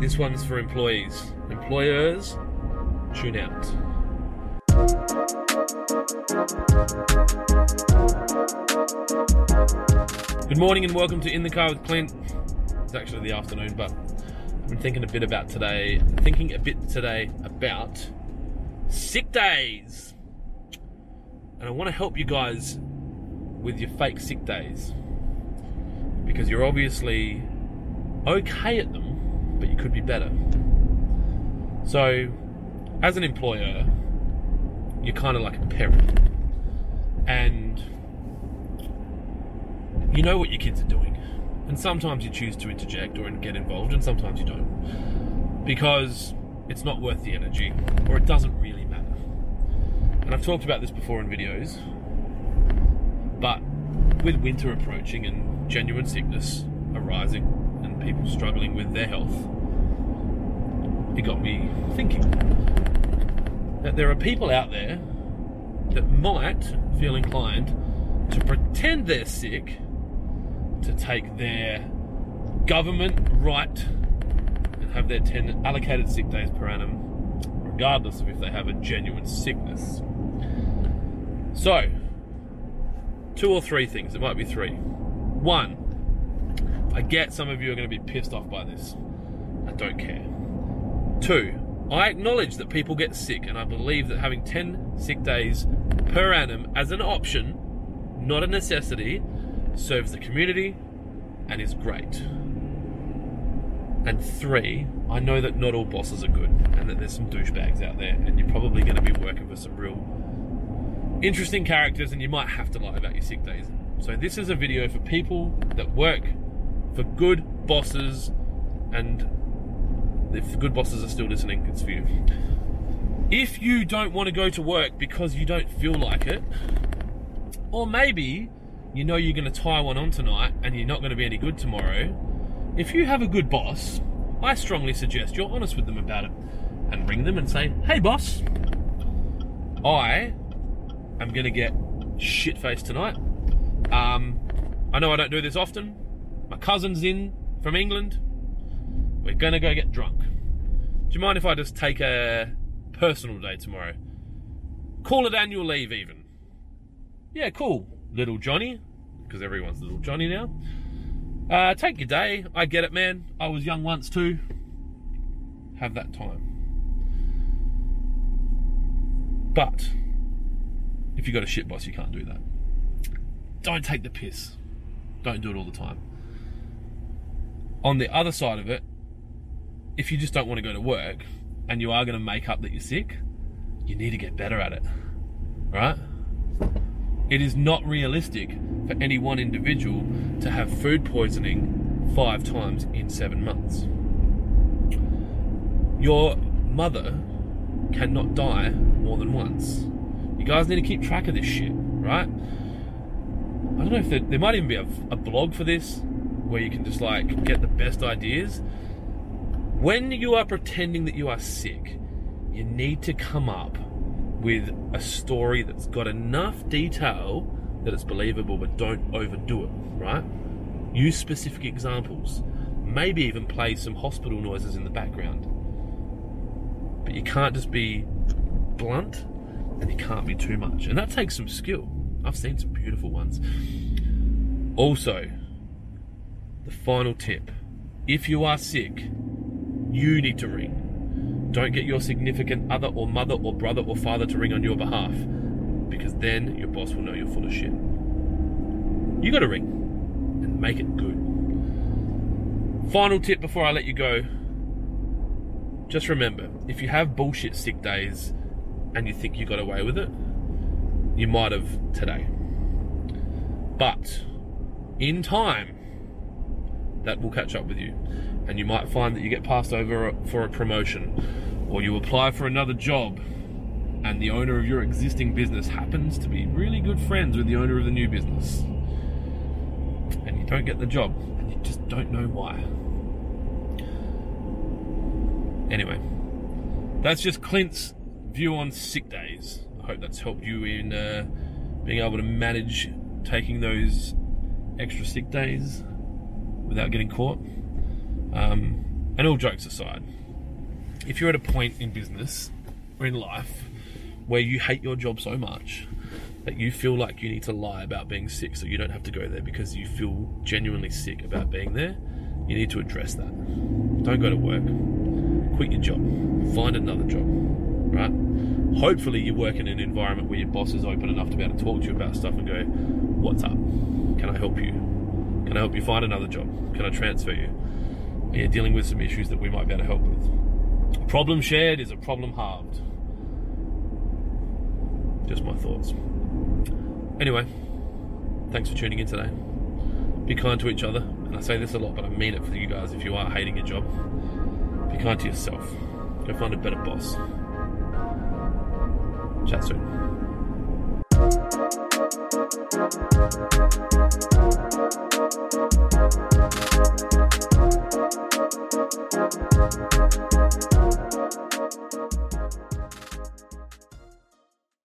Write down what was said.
This one's for employees. Employers, tune out. Good morning and welcome to In the Car with Clint. It's actually the afternoon, but I've been thinking a bit about today, thinking a bit today about sick days. And I want to help you guys with your fake sick days because you're obviously okay at them, but you could be better. So, as an employer, you're kind of like a parent, and you know what your kids are doing. And sometimes you choose to interject or get involved, and sometimes you don't. Because it's not worth the energy, or it doesn't really matter. And I've talked about this before in videos, but with winter approaching and genuine sickness arising and people struggling with their health, it got me thinking that there are people out there that might feel inclined to pretend they're sick to take their government right and have their 10 allocated sick days per annum, regardless of if they have a genuine sickness. So, two or three things, it might be three. One, I get some of you are going to be pissed off by this. I don't care. Two, I acknowledge that people get sick, and I believe that having 10 sick days per annum as an option, not a necessity, serves the community and is great. And three, I know that not all bosses are good and that there's some douchebags out there, and you're probably going to be working for some real interesting characters, and you might have to lie about your sick days. So, this is a video for people that work for good bosses, and if the good bosses are still listening, it's for you. If you don't want to go to work because you don't feel like it, or maybe you know you're going to tie one on tonight and you're not going to be any good tomorrow, if you have a good boss, I strongly suggest you're honest with them about it and ring them and say, hey, boss, I am going to get shit faced tonight. Um, I know I don't do this often. My cousin's in from England. We're going to go get drunk. Do you mind if I just take a personal day tomorrow? Call it annual leave, even. Yeah, cool little Johnny, because everyone's little Johnny now. Uh, take your day. I get it, man. I was young once too. Have that time. But if you've got a shit boss, you can't do that. Don't take the piss. Don't do it all the time. On the other side of it, if you just don't want to go to work and you are going to make up that you're sick, you need to get better at it. Right? It is not realistic for any one individual to have food poisoning five times in seven months. Your mother cannot die more than once. You guys need to keep track of this shit, right? I don't know if there, there might even be a, a blog for this where you can just like get the best ideas. When you are pretending that you are sick, you need to come up with a story that's got enough detail that it's believable, but don't overdo it, right? Use specific examples. Maybe even play some hospital noises in the background. But you can't just be blunt and you can't be too much. And that takes some skill. I've seen some beautiful ones. Also, the final tip if you are sick, you need to ring. Don't get your significant other or mother or brother or father to ring on your behalf because then your boss will know you're full of shit. You got to ring and make it good. Final tip before I let you go just remember if you have bullshit sick days and you think you got away with it, you might have today. But in time, that will catch up with you. And you might find that you get passed over for a promotion, or you apply for another job, and the owner of your existing business happens to be really good friends with the owner of the new business. And you don't get the job, and you just don't know why. Anyway, that's just Clint's view on sick days. I hope that's helped you in uh, being able to manage taking those extra sick days without getting caught. Um, And all jokes aside, if you're at a point in business or in life where you hate your job so much that you feel like you need to lie about being sick so you don't have to go there because you feel genuinely sick about being there, you need to address that. Don't go to work. Quit your job. Find another job. Right? Hopefully, you work in an environment where your boss is open enough to be able to talk to you about stuff and go, What's up? Can I help you? Can I help you find another job? Can I transfer you? You're dealing with some issues that we might be able to help with. Problem shared is a problem halved. Just my thoughts. Anyway, thanks for tuning in today. Be kind to each other, and I say this a lot, but I mean it for you guys if you are hating your job. Be kind to yourself. Go find a better boss. Chat soon.